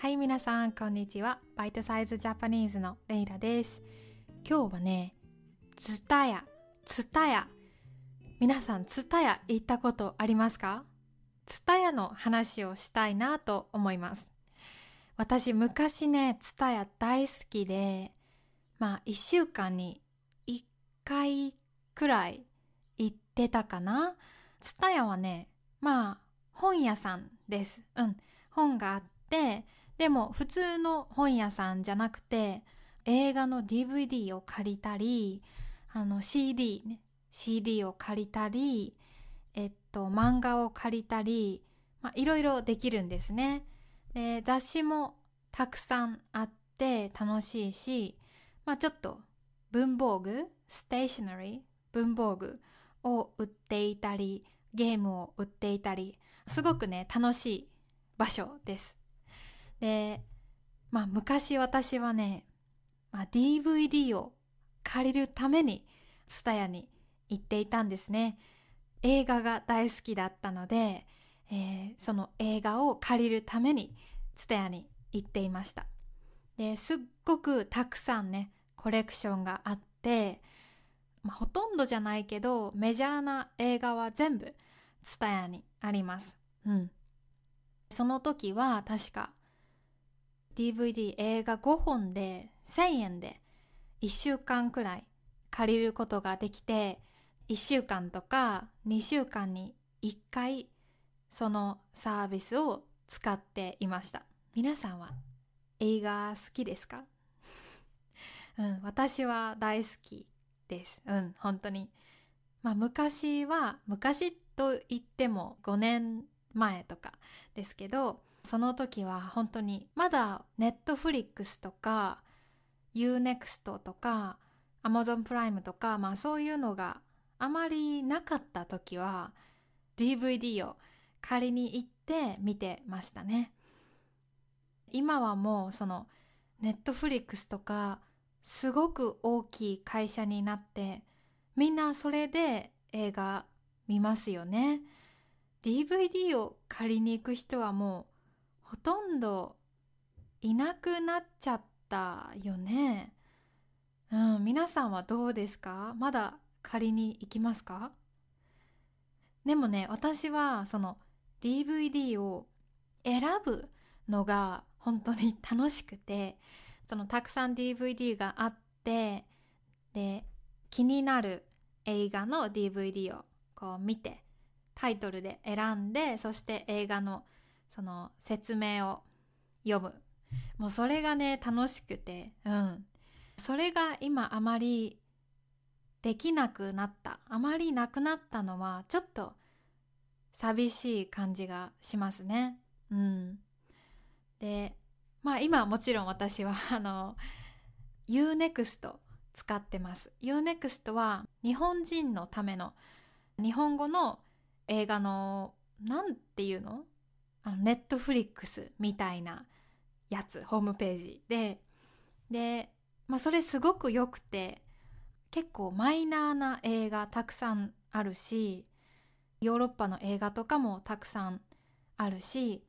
はい、皆さん、こんにちは。バイトサイズジャパニーズのレイラです。今日はね、ツタヤ、ツタヤ。皆さん、ツタヤ行ったことありますか？ツタヤの話をしたいなと思います。私、昔ね、ツタヤ大好きで、まあ、一週間に一回くらい行ってたかな。ツタヤはね、まあ、本屋さんです。うん。本があって、でも普通の本屋さんじゃなくて、映画の DVD を借りたり、あの CD ね、CD を借りたり、えっと、漫画を借りたり、いろいろできるんですね。で、雑誌もたくさんあって楽しいし、まあ、ちょっと文房具、ステーショナリー、文房具を売っていたり、ゲームを売っていたり、すごくね、楽しい場所です。で、まあ昔私はね、まあ、DVD を借りるためにツタヤに行っていたんですね。映画が大好きだったので、えーその映画を借りるためにツタヤに行っていました。で、すっごくたくさんね、コレクションがあって、まあ、ほとんどじゃないけど、メジャーな映画は全部ツタヤにあります。うん。その時は確か DVD 映画5本で1000円で1週間くらい借りることができて1週間とか2週間に1回そのサービスを使っていました。皆さんは映画好きですか？うん、私は大好きです。うん本当に。まあ昔は昔と言っても5年前とかですけどその時は本当にまだネットフリックスとか UNEXT とか Amazon プライムとかまあそういうのがあまりなかった時は DVD を借りに行って見てましたね。今はもうそのネットフリックスとかすごく大きい会社になってみんなそれで映画見ますよね。DVD を借りに行く人はもうほとんどいなくなっちゃったよね。うん、皆さんはどうですか？まだ借りに行きますか？でもね、私はその DVD を選ぶのが本当に楽しくて、そのたくさん DVD があって、で、気になる映画の DVD をこう見て、タイトルで選んでそして映画のその説明を読む。もうそれがね楽しくて。うん。それが今あまりできなくなった。あまりなくなったのはちょっと寂しい感じがしますね。うん。でまあ今もちろん私は あの UNEXT 使ってます。UNEXT は日本人のための日本語の映画のなんていうの？ネットフリックスみたいなやつホームページでで、まあ、それすごく良くて結構マイナーな映画たくさんあるしヨーロッパの映画とかもたくさんあるし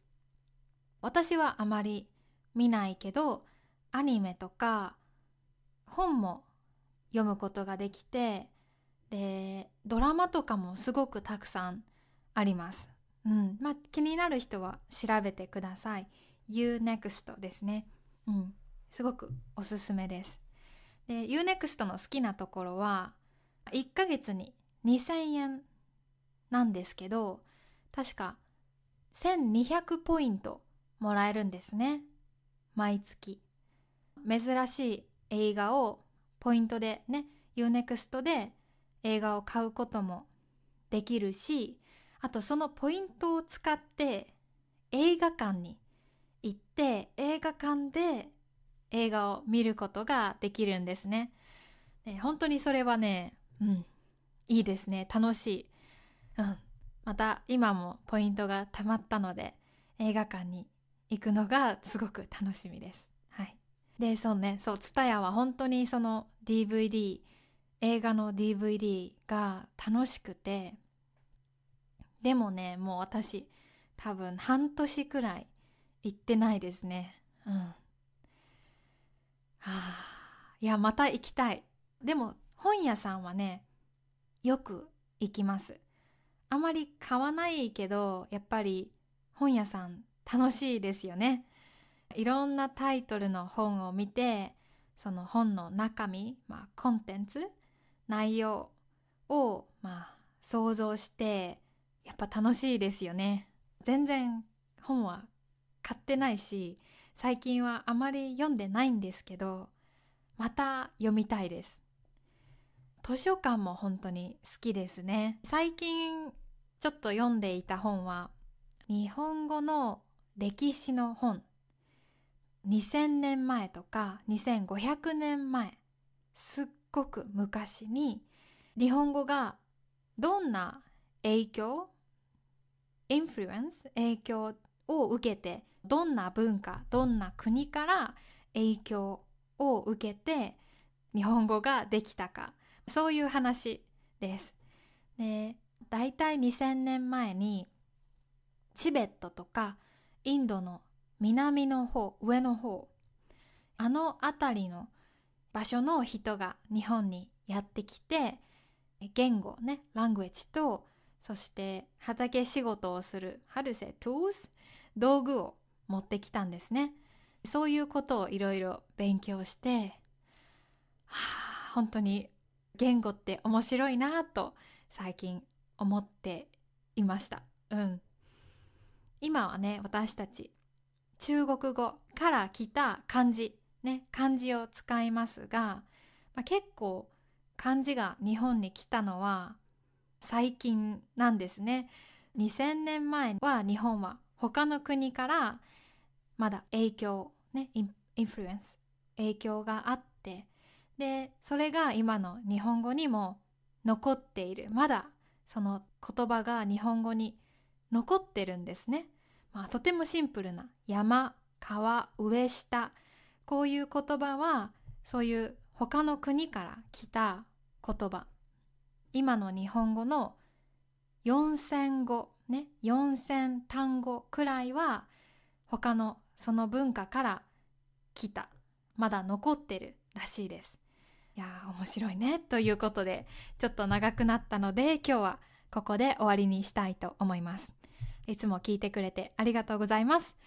私はあまり見ないけどアニメとか本も読むことができてでドラマとかもすごくたくさんあります。うん。まあ気になる人は調べてください。UNEXT ですね。うん。すごくおすすめです。で、UNEXT の好きなところは1ヶ月に2000円なんですけど確か1200ポイントもらえるんですね。毎月。珍しい映画をポイントでね、UNEXT で映画を買うこともできるしあとそのポイントを使って映画館に行って映画館で映画を見ることができるんですね。で本当にそれはね、うん、いいですね。楽しい。うん。また今もポイントが貯まったので映画館に行くのがすごく楽しみです。はい。で、そうね、そう、ツタヤは本当にその DVD、映画の DVD が楽しくてでもねもう私多分半年くらい行ってないですね。うん。はあ。いやまた行きたい。でも本屋さんはねよく行きます。あまり買わないけどやっぱり本屋さん楽しいですよね。いろんなタイトルの本を見てその本の中身、まあ、コンテンツ内容を、まあ、想像してやっぱ楽しいですよね。全然本は買ってないし最近はあまり読んでないんですけどまた読みたいです。図書館も本当に好きですね。最近ちょっと読んでいた本は日本語の歴史の本。2000年前とか2500年前。すっごく昔に日本語がどんな影響インフルエンス影響を受けてどんな文化どんな国から影響を受けて日本語ができたかそういう話です。で大体2000年前にチベットとかインドの南の方上の方あの辺りの場所の人が日本にやってきて言語ねラングエッジとそして畑仕事をする How to say tools 道具を持ってきたんですね。そういうことをいろいろ勉強して、はあ、本当に言語って面白いなと最近思っていました。うん。今はね私たち中国語から来た漢字ね漢字を使いますが、まあ、結構漢字が日本に来たのは最近なんですね。2000年前は日本は他の国からまだ影響ねインフルエンス影響があってでそれが今の日本語にも残っている。まだその言葉が日本語に残ってるんですね、まあ、とてもシンプルな山川上下こういう言葉はそういう他の国から来た言葉。今の日本語の4000語ね4000単語くらいは他のその文化から来た。まだ残ってるらしいです。いやー面白いね。ということでちょっと長くなったので今日はここで終わりにしたいと思います。いつも聞いてくれてありがとうございます、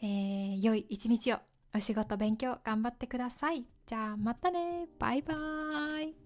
えー、良い一日を。お仕事勉強頑張ってください。じゃあまたね。バイバーイ。